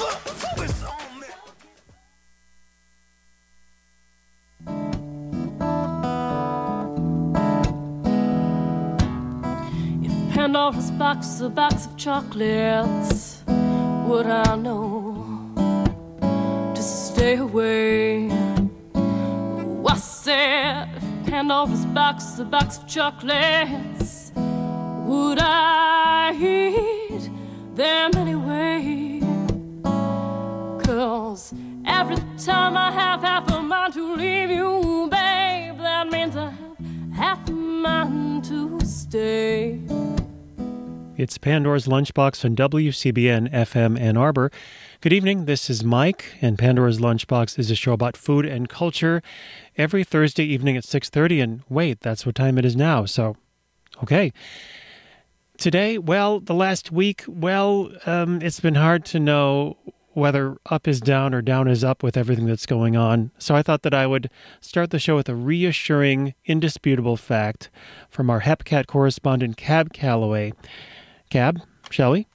If Pandora's box a box of chocolates, would I know to stay away? Oh, I said, if Pandora's box a box of chocolates, would I eat them anyway? Every time I have half a mind to leave you, babe, that means I have half a mind to stay. It's Pandora's Lunchbox on WCBN FM Ann Arbor. Good evening. This is Mike, and Pandora's Lunchbox is a show about food and culture every Thursday evening at 6:30. And wait, that's what time it is now. So, okay. Today, well, the last week, well, um, it's been hard to know whether up is down or down is up with everything that's going on. So I thought that I would start the show with a reassuring, indisputable fact from our HepCat correspondent, Cab Calloway. Cab, shall we?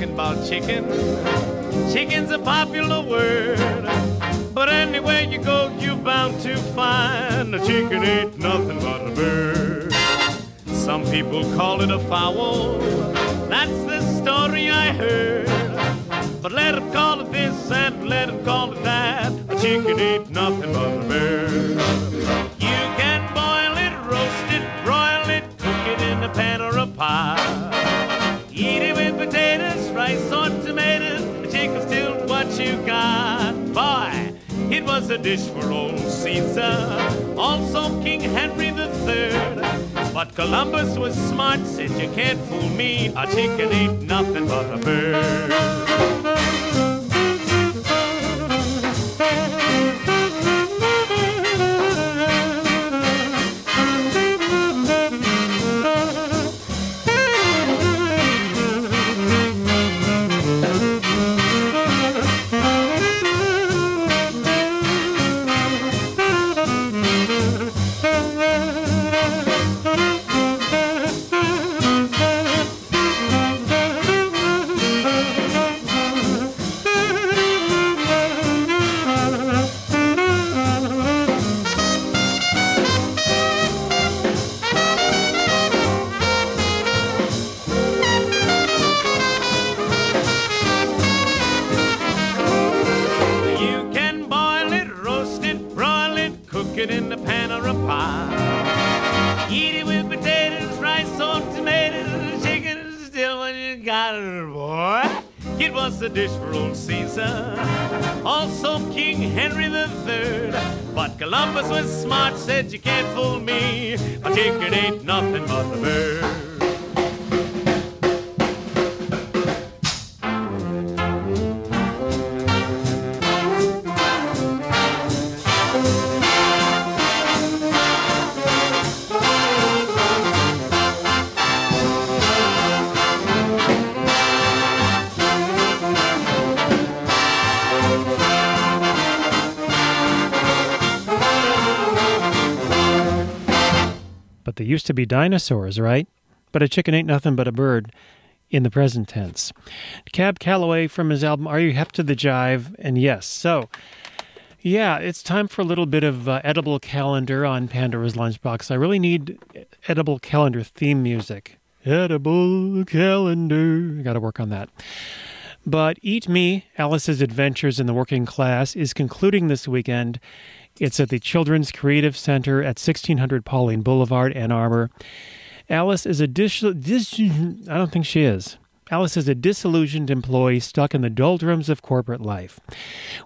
Talking about chicken. Chicken's a popular word. But anywhere you go, you're bound to find a chicken ain't nothing but a bird. Some people call it a fowl. That's the story I heard. But let 'em call it this and let 'em call it that. A chicken ain't nothing but a bird. A dish for old Caesar, also King Henry III. But Columbus was smart, said you can't fool me. A chicken ain't nothing but a bird. A dish for old Caesar, also King Henry III. But Columbus was smart, said you can't fool me. A chicken ain't nothing but a bird. But they used to be dinosaurs, right? But a chicken ain't nothing but a bird in the present tense. Cab Calloway from his album Are You Hep to the Jive? And yes, so yeah, it's time for a little bit of uh, edible calendar on Pandora's Lunchbox. I really need edible calendar theme music. Edible calendar. I got to work on that. But Eat Me, Alice's Adventures in the Working Class, is concluding this weekend. It's at the Children's Creative Center at 1600 Pauline Boulevard, Ann Arbor. Alice is a dis- dis- I don't think she is. Alice is a disillusioned employee stuck in the doldrums of corporate life.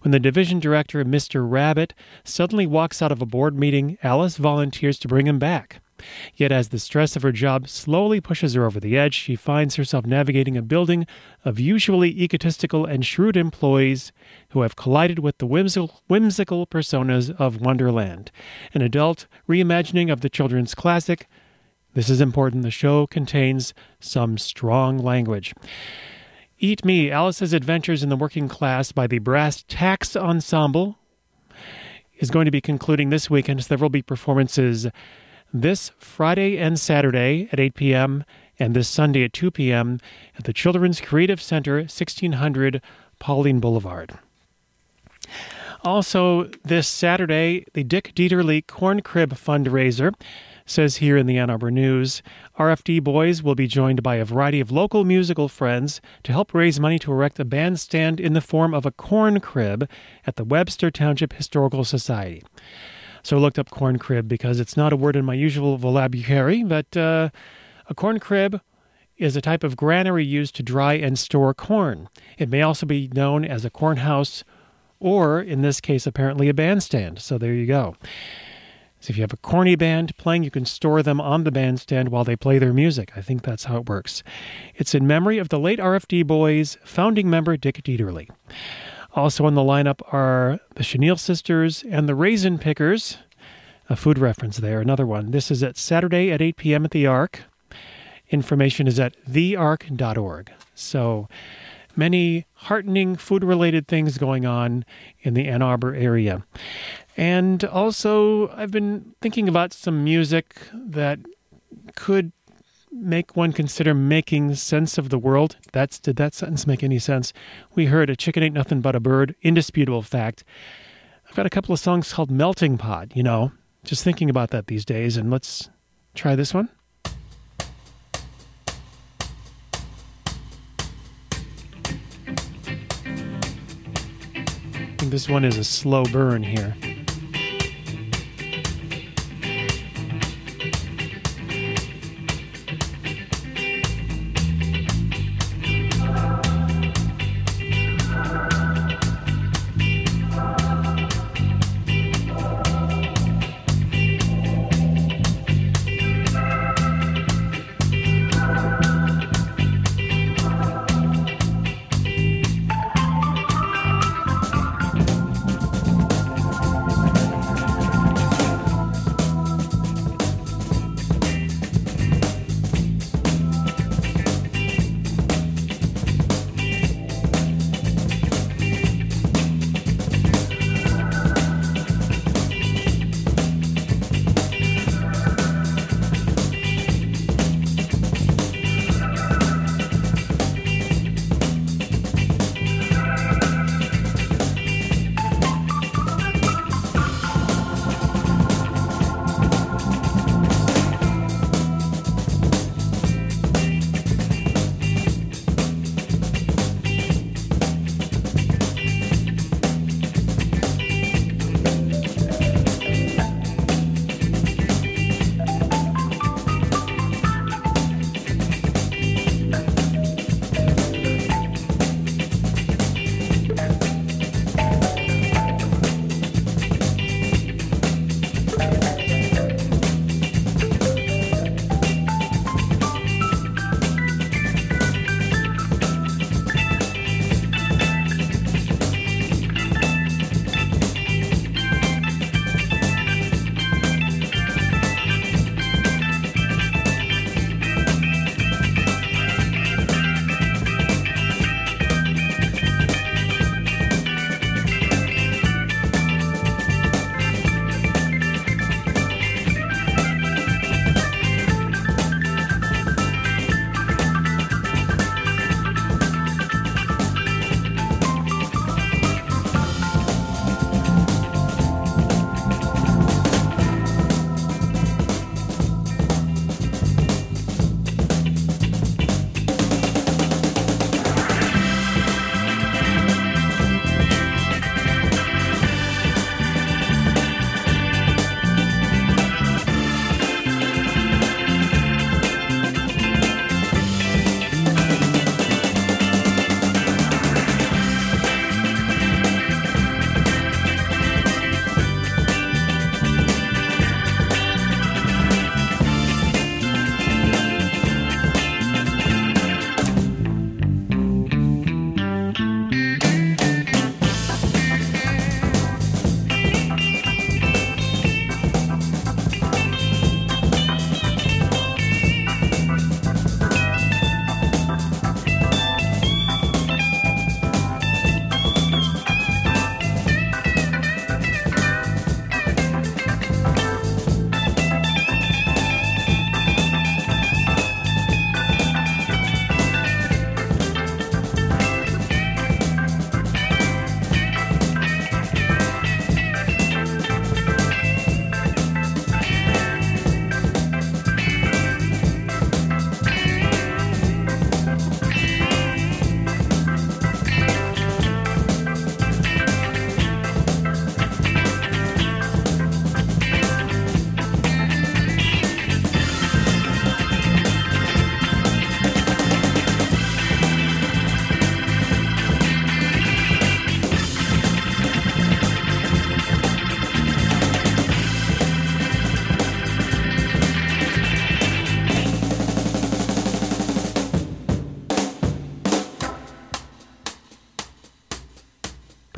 When the division director, Mr. Rabbit, suddenly walks out of a board meeting, Alice volunteers to bring him back. Yet, as the stress of her job slowly pushes her over the edge, she finds herself navigating a building of usually egotistical and shrewd employees who have collided with the whimsical, whimsical personas of Wonderland, an adult reimagining of the children's classic. This is important. The show contains some strong language. Eat Me Alice's Adventures in the Working Class by the Brass Tacks Ensemble is going to be concluding this weekend. So there will be performances this Friday and Saturday at 8 p.m. and this Sunday at 2 p.m. at the Children's Creative Center, 1600 Pauline Boulevard. Also, this Saturday, the Dick Dieterle Corn Crib fundraiser says here in the Ann Arbor News. RFD Boys will be joined by a variety of local musical friends to help raise money to erect a bandstand in the form of a corn crib at the Webster Township Historical Society. So I looked up corn crib because it's not a word in my usual vocabulary, but uh, a corn crib is a type of granary used to dry and store corn. It may also be known as a corn house or, in this case, apparently a bandstand. So there you go. So if you have a corny band playing, you can store them on the bandstand while they play their music. I think that's how it works. It's in memory of the late RFD Boys founding member Dick Dieterle. Also on the lineup are the Chenille Sisters and the Raisin Pickers. A food reference there, another one. This is at Saturday at 8 p.m. at the Ark. Information is at theark.org. So many heartening food related things going on in the Ann Arbor area. And also, I've been thinking about some music that could make one consider making sense of the world. That's did that sentence make any sense? We heard a chicken ain't nothing but a bird, indisputable fact. I've got a couple of songs called Melting Pot, you know. Just thinking about that these days and let's try this one. I think this one is a slow burn here.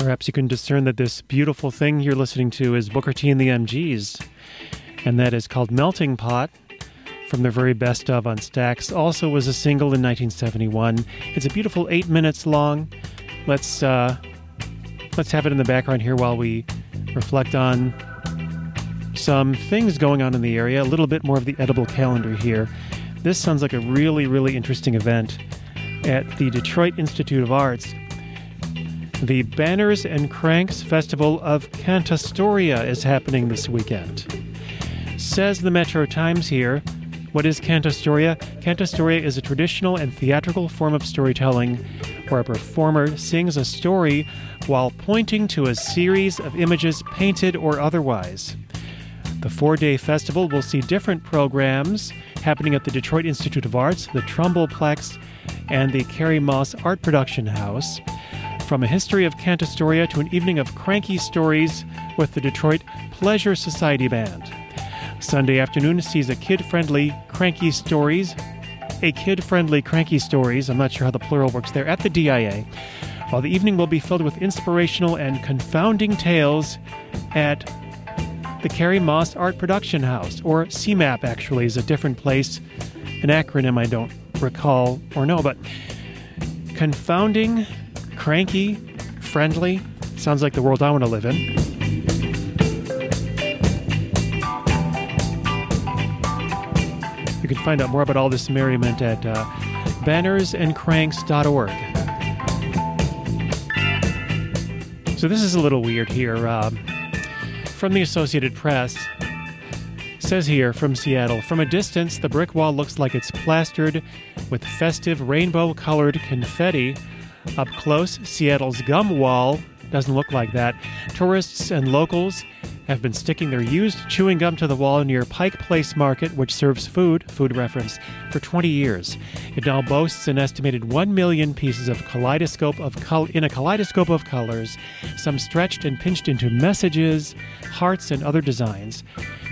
Perhaps you can discern that this beautiful thing you're listening to is Booker T and the MGs, and that is called Melting Pot from their very best of on Stax. Also was a single in 1971. It's a beautiful eight minutes long. Let's uh, let's have it in the background here while we reflect on some things going on in the area. A little bit more of the edible calendar here. This sounds like a really really interesting event at the Detroit Institute of Arts. The Banners and Cranks Festival of Cantastoria is happening this weekend. Says the Metro Times here. What is Cantastoria? Cantastoria is a traditional and theatrical form of storytelling where a performer sings a story while pointing to a series of images painted or otherwise. The four day festival will see different programs happening at the Detroit Institute of Arts, the Trumbull Plex, and the Carrie Morris Art Production House. From a history of Cantastoria to an evening of cranky stories with the Detroit Pleasure Society Band. Sunday afternoon sees a kid friendly Cranky Stories, a kid friendly Cranky Stories, I'm not sure how the plural works there, at the DIA, while the evening will be filled with inspirational and confounding tales at the Carrie Morris Art Production House, or CMAP actually is a different place, an acronym I don't recall or know, but confounding cranky, friendly. Sounds like the world I want to live in. You can find out more about all this merriment at uh, bannersandcranks.org. So this is a little weird here. Uh, from the Associated Press, says here from Seattle, from a distance, the brick wall looks like it's plastered with festive rainbow colored confetti up close, Seattle's gum wall doesn't look like that. Tourists and locals have been sticking their used chewing gum to the wall near Pike Place Market, which serves food, food reference, for 20 years. It now boasts an estimated 1 million pieces of kaleidoscope of col- in a kaleidoscope of colors, some stretched and pinched into messages, hearts, and other designs.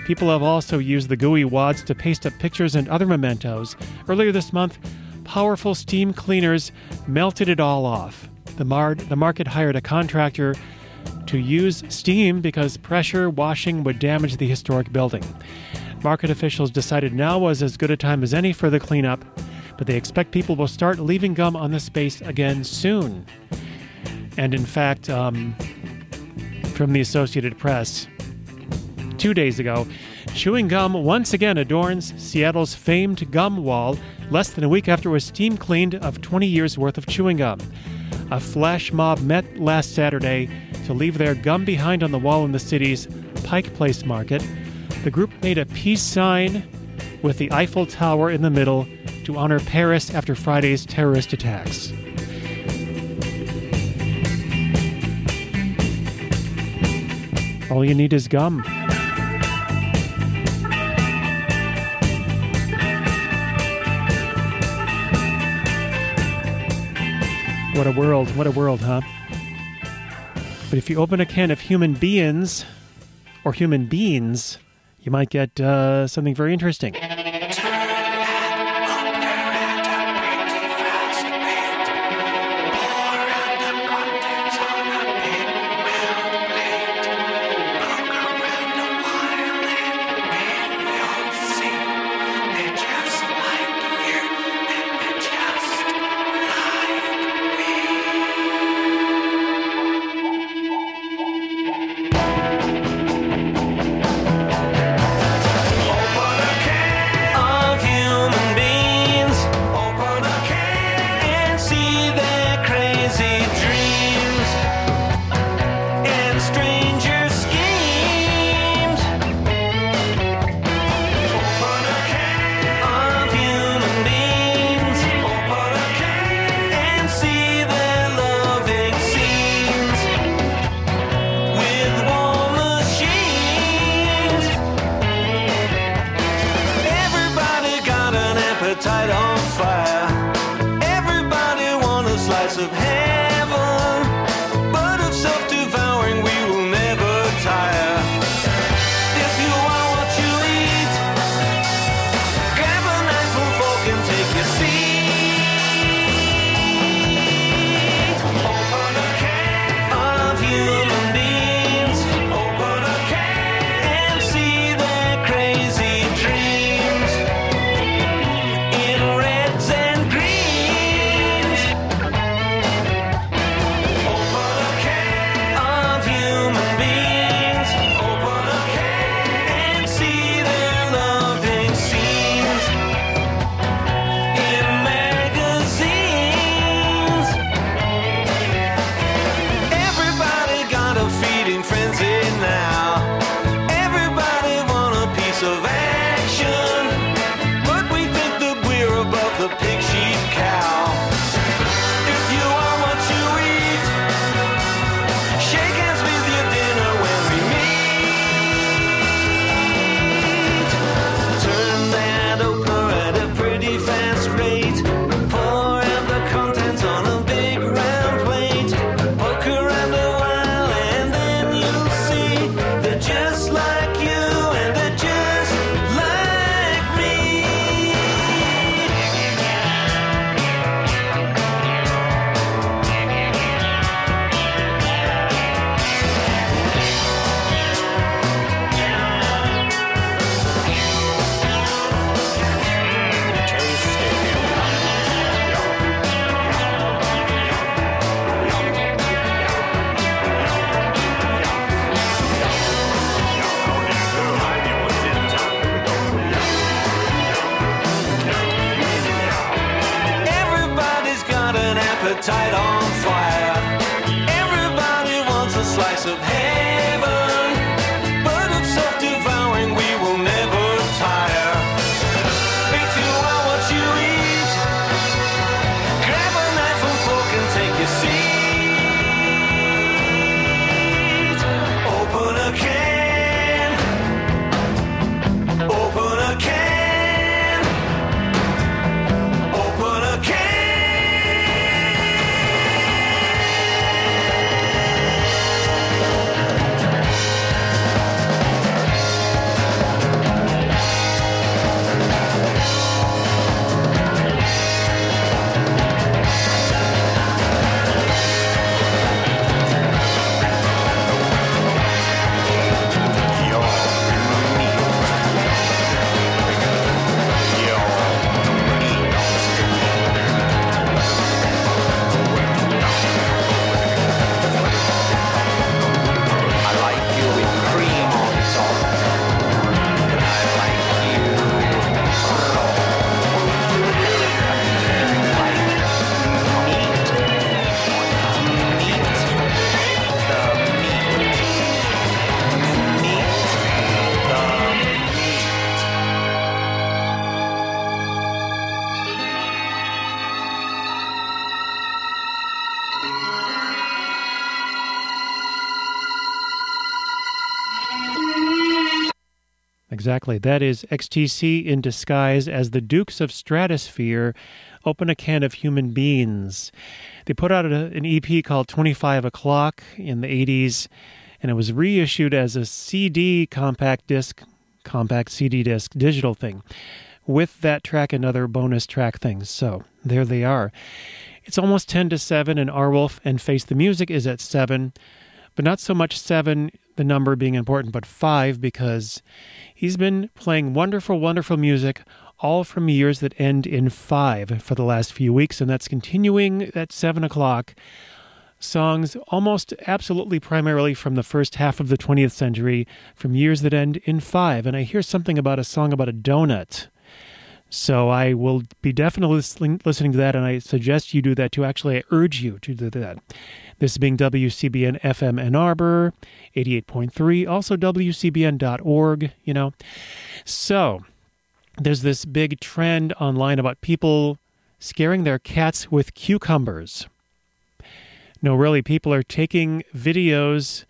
People have also used the gooey wads to paste up pictures and other mementos. Earlier this month, powerful steam cleaners melted it all off. The, mar- the market hired a contractor to use steam because pressure washing would damage the historic building. Market officials decided now was as good a time as any for the cleanup, but they expect people will start leaving gum on the space again soon. And in fact, um, from the Associated Press, two days ago, chewing gum once again adorns Seattle's famed gum wall less than a week after it was steam cleaned of 20 years worth of chewing gum. A flash mob met last Saturday to leave their gum behind on the wall in the city's Pike Place Market. The group made a peace sign with the Eiffel Tower in the middle to honor Paris after Friday's terrorist attacks. All you need is gum. What a world, what a world, huh? But if you open a can of human beings or human beans, you might get uh, something very interesting. Exactly. That is XTC in disguise as the Dukes of Stratosphear open a can of human beings. They put out a, an EP called 25 O'Clock in the 80s, and it was reissued as a CD compact disc, compact CD disc digital thing with that track and other bonus track things. So there they are. It's almost 10 to 7, and Arwulf and Face the Music is at 7, but not so much 7, the number being important, but 5 because he's been playing wonderful, wonderful music all from years that end in 5 for the last few weeks, and that's continuing at 7 o'clock. Songs almost absolutely primarily from the first half of the 20th century, from years that end in 5. And I hear something about a song about a donut so I will be definitely listening to that, and I suggest you do that too. Actually, I urge you to do that. This is being WCBN FM Ann Arbor, 88.3, also WCBN.org, you know. So there's this big trend online about people scaring their cats with cucumbers. No, really, people are taking videos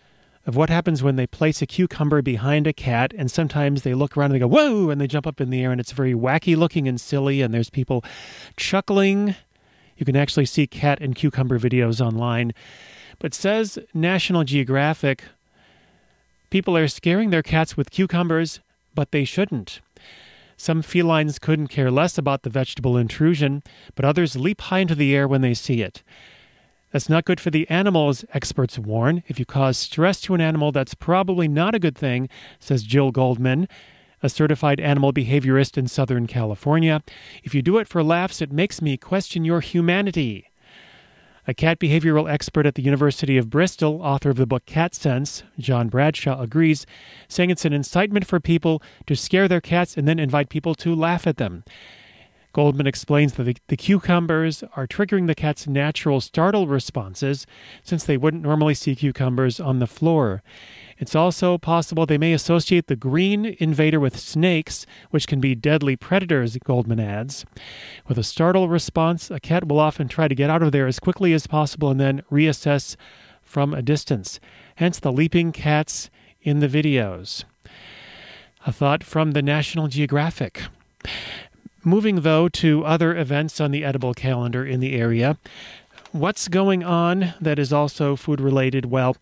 of what happens when they place a cucumber behind a cat, and sometimes they look around and they go, whoa, and they jump up in the air, and it's very wacky looking and silly, and there's people chuckling. You can actually see cat and cucumber videos online. But says National Geographic, people are scaring their cats with cucumbers, but they shouldn't. Some felines couldn't care less about the vegetable intrusion, but others leap high into the air when they see it. That's not good for the animals, experts warn. If you cause stress to an animal, that's probably not a good thing, says Jill Goldman, a certified animal behaviorist in Southern California. If you do it for laughs, it makes me question your humanity. A cat behavioral expert at the University of Bristol, author of the book Cat Sense, John Bradshaw, agrees, saying it's an incitement for people to scare their cats and then invite people to laugh at them. Goldman explains that the, the, cucumbers are triggering the cat's natural startle responses since they wouldn't normally see cucumbers on the floor. It's also possible they may associate the green invader with snakes, which can be deadly predators, Goldman adds. With a startle response, a cat will often try to get out of there as quickly as possible and then reassess from a distance. Hence the leaping cats in the videos. A thought from the National Geographic. Moving, though, to other events on the edible calendar in the area. What's going on that is also food related? Well,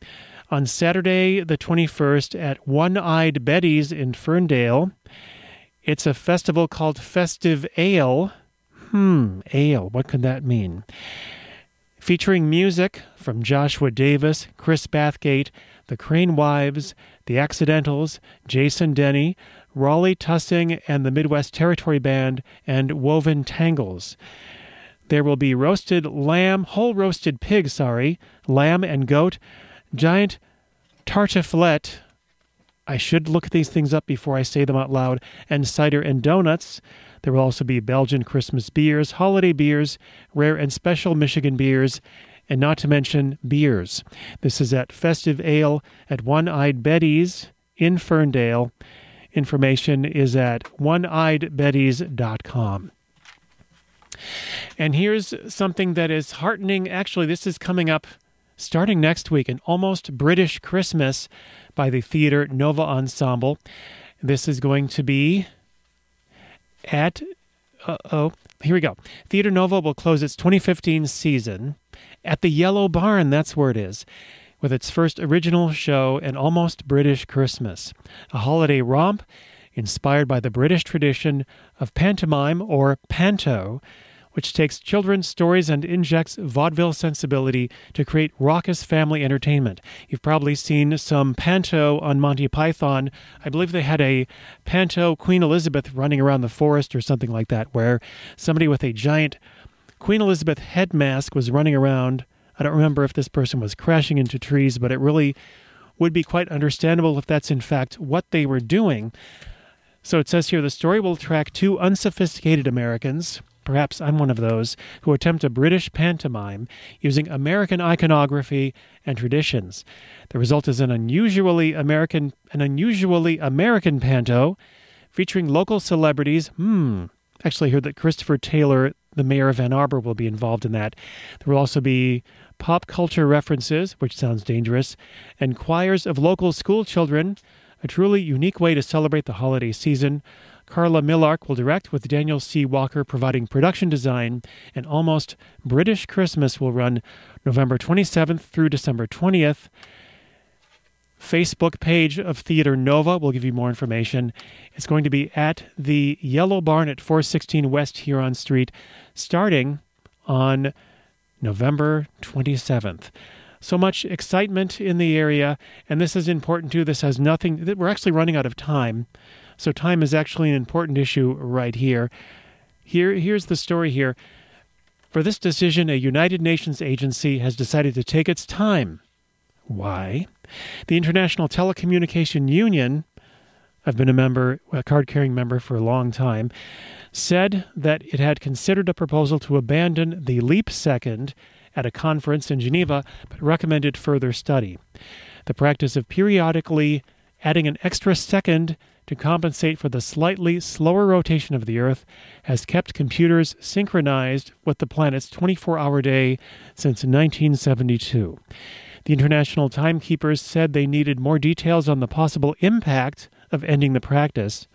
on Saturday, the 21st, at One Eyed Betty's in Ferndale, it's a festival called Festive Ale. Hmm, ale, what could that mean? Featuring music from Joshua Davis, Chris Bathgate, the Crane Wives, the Accidentals, Jason Denny, Rollie Tussing and the Midwest Territory Band, and Woven Tangles. There will be roasted lamb, whole roasted pig, sorry, lamb and goat, giant tartiflette. I should look these things up before I say them out loud, and cider and donuts. There will also be Belgian Christmas beers, holiday beers, rare and special Michigan beers, and not to mention beers. This is at Festive Ale at One Eyed Betty's in Ferndale. Information is at oneeyedbettys.com. And here's something that is heartening. Actually, this is coming up starting next week an almost British Christmas by the Theatre Nova Ensemble. This is going to be at, oh, here we go. Theatre Nova will close its 2015 season at the Yellow Barn. That's where it is with its first original show, An Almost British Christmas, a holiday romp inspired by the British tradition of pantomime or panto, which takes children's stories and injects vaudeville sensibility to create raucous family entertainment. You've probably seen some panto on Monty Python. I believe they had a panto Queen Elizabeth running around the forest or something like that, where somebody with a giant Queen Elizabeth head mask was running around I don't remember if this person was crashing into trees, but it really would be quite understandable if that's in fact what they were doing. So it says here the story will track two unsophisticated Americans, perhaps I'm one of those, who attempt a British pantomime using American iconography and traditions. The result is an unusually American an unusually American panto featuring local celebrities. Hmm. Actually, I heard that Christopher Taylor, the mayor of Ann Arbor, will be involved in that. There will also be pop culture references, which sounds dangerous, and choirs of local school children, a truly unique way to celebrate the holiday season. Carla Milarch will direct, with Daniel C. Walker providing production design, and Almost British Christmas will run November 27th through December 20th. Facebook page of Theater Nova will give you more information. It's going to be at the Yellow Barn at 416 West Huron Street, starting on November 27th. So much excitement in the area, and this is important too. This has nothing, we're actually running out of time. So, time is actually an important issue right here. Here, here's the story here. For this decision, a United Nations agency has decided to take its time. Why? The International Telecommunication Union, I've been a member, a card carrying member for a long time, said that it had considered a proposal to abandon the leap second at a conference in Geneva, but recommended further study. The practice of periodically adding an extra second to compensate for the slightly slower rotation of the Earth has kept computers synchronized with the planet's 24 hour day since 1972. The International Timekeepers said they needed more details on the possible impact of ending the practice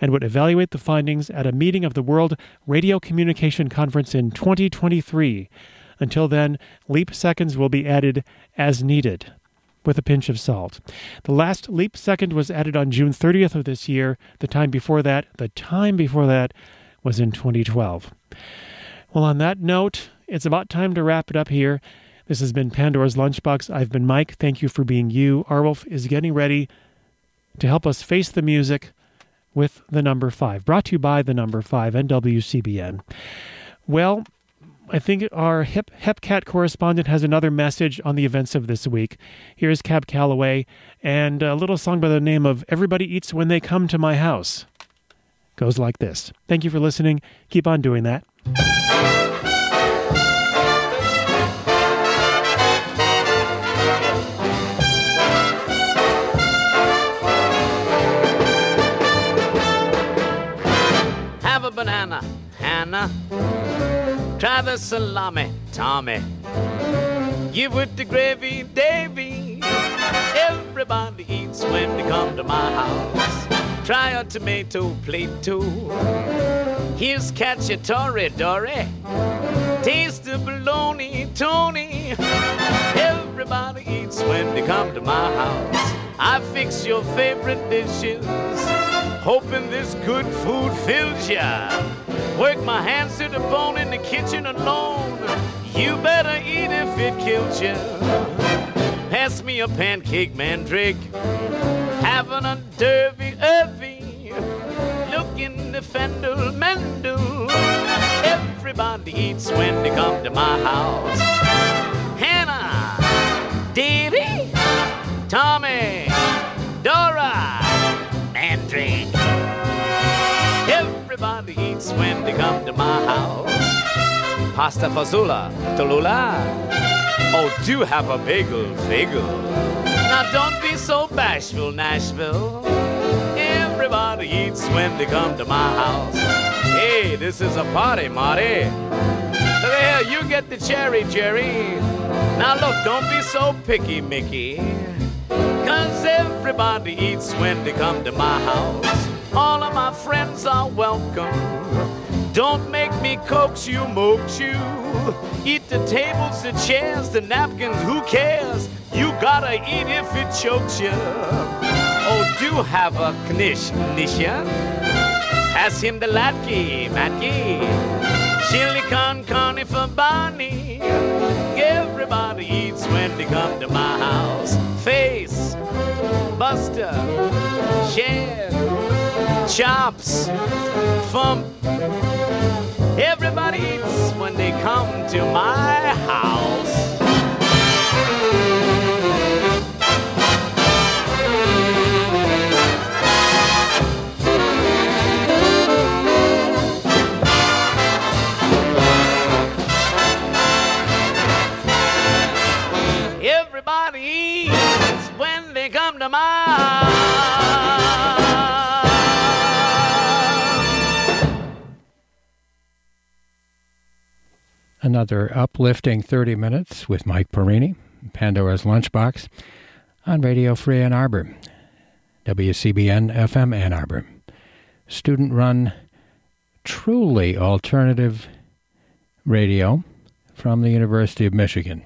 and would evaluate the findings at a meeting of the World Radio Communication Conference in 2023. Until then, leap seconds will be added as needed with a pinch of salt. The last leap second was added on June 30th of this year. The time before that, the time before that was in 2012. Well, on that note, it's about time to wrap it up here. This has been Pandora's Lunchbox. I've been Mike. Thank you for being you. Arwulf is getting ready to help us face the music with the number five. Brought to you by the number five and WCBN. Well, I think our Hip Hepcat correspondent has another message on the events of this week. Here's Cab Calloway and a little song by the name of Everybody Eats When They Come to My House. Goes like this. Thank you for listening. Keep on doing that. Try the salami, Tommy. Give it the gravy, Davy. Everybody eats when they come to my house. Try a tomato plate too. Here's cacciatore, Dory. Taste the bologna, Tony. Everybody eats when they come to my house. I fix your favorite dishes, hoping this good food fills ya. Work my hands to the bone in the kitchen alone. You better eat if it kills you. Pass me a pancake mandrake. Having a derby irvy. Look in the fendel mendel. Everybody eats when they come to my house. Hannah, Davy, Tommy, Dora, Mandrake. Everybody eats when they come to my house. Pasta fazola, Tallulah. Oh, do have a bagel, bagel. Now don't be so bashful, Nashville. Everybody eats when they come to my house. Hey, this is a party, Marty. Look here, you get the cherry, Jerry. Now look, don't be so picky, Mickey. Cause everybody eats when they come to my house. All of my friends are welcome. Don't make me coax you, moax you. Eat the tables, the chairs, the napkins, who cares? You gotta eat if it chokes you. Oh, do have a knish, Nisha. Pass him the latke, matke. Chili con carne for Barney. Everybody eats when they come to my house. Face, Buster, Share, Chops, Fump. Everybody eats when they come to my house. Everybody eats when they come to my house. Another uplifting 30 minutes with Mike Perini, Pandora's Lunchbox, on Radio Free Ann Arbor. WCBN FM Ann Arbor. Student run, truly alternative radio from the University of Michigan.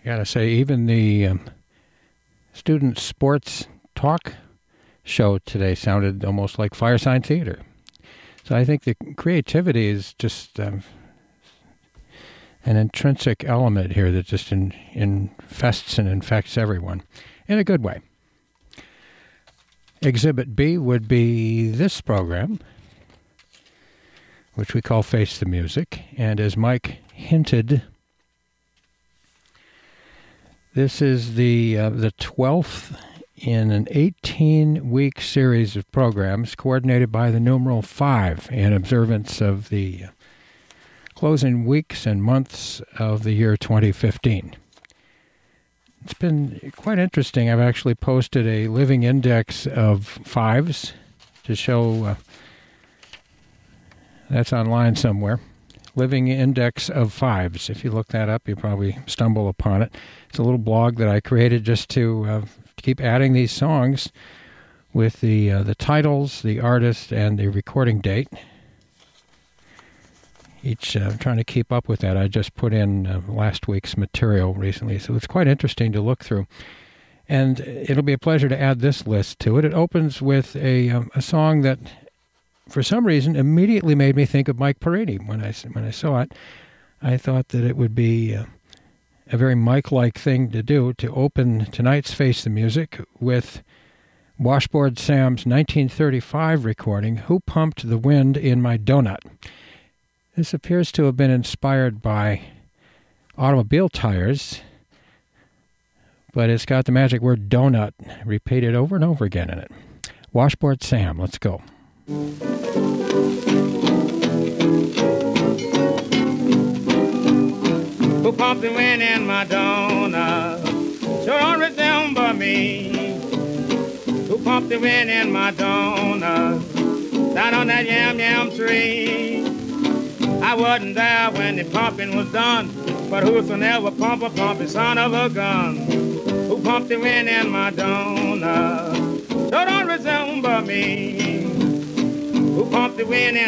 I got to say, even the um, student sports talk show today sounded almost like Firesign Theater. So I think the creativity is just um, an intrinsic element here that just in, infests and infects everyone in a good way. Exhibit B would be this program, which we call Face the Music. And as Mike hinted, this is the uh, the 12th in an 18 week series of programs coordinated by the numeral 5 in observance of the closing weeks and months of the year 2015. It's been quite interesting. I've actually posted a living index of fives to show uh, that's online somewhere. Living Index of Fives. If you look that up, you probably stumble upon it. It's a little blog that I created just to uh, keep adding these songs with the uh, the titles, the artist, and the recording date each uh, trying to keep up with that. I just put in uh, last week's material recently, so it's quite interesting to look through. And it'll be a pleasure to add this list to it. It opens with a um, a song that, for some reason, immediately made me think of Mike Parady when I when I saw it. I thought that it would be uh, a very Mike-like thing to do to open tonight's Face the Music with Washboard Sam's 1935 recording, "Who Pumped the Wind in My Donut." This appears to have been inspired by automobile tires, but it's got the magic word donut repeated over and over again in it. Washboard Sam, let's go. Who pumped the wind in my donut? Sure don't resemble me. Who pumped the wind in my donut? Down on that yam yam tree. I wasn't there when the pumping was done, but whosoever pump a pump is son of a gun. Who pumped the wind in my donut? So don't resemble me. Who pumped the wind in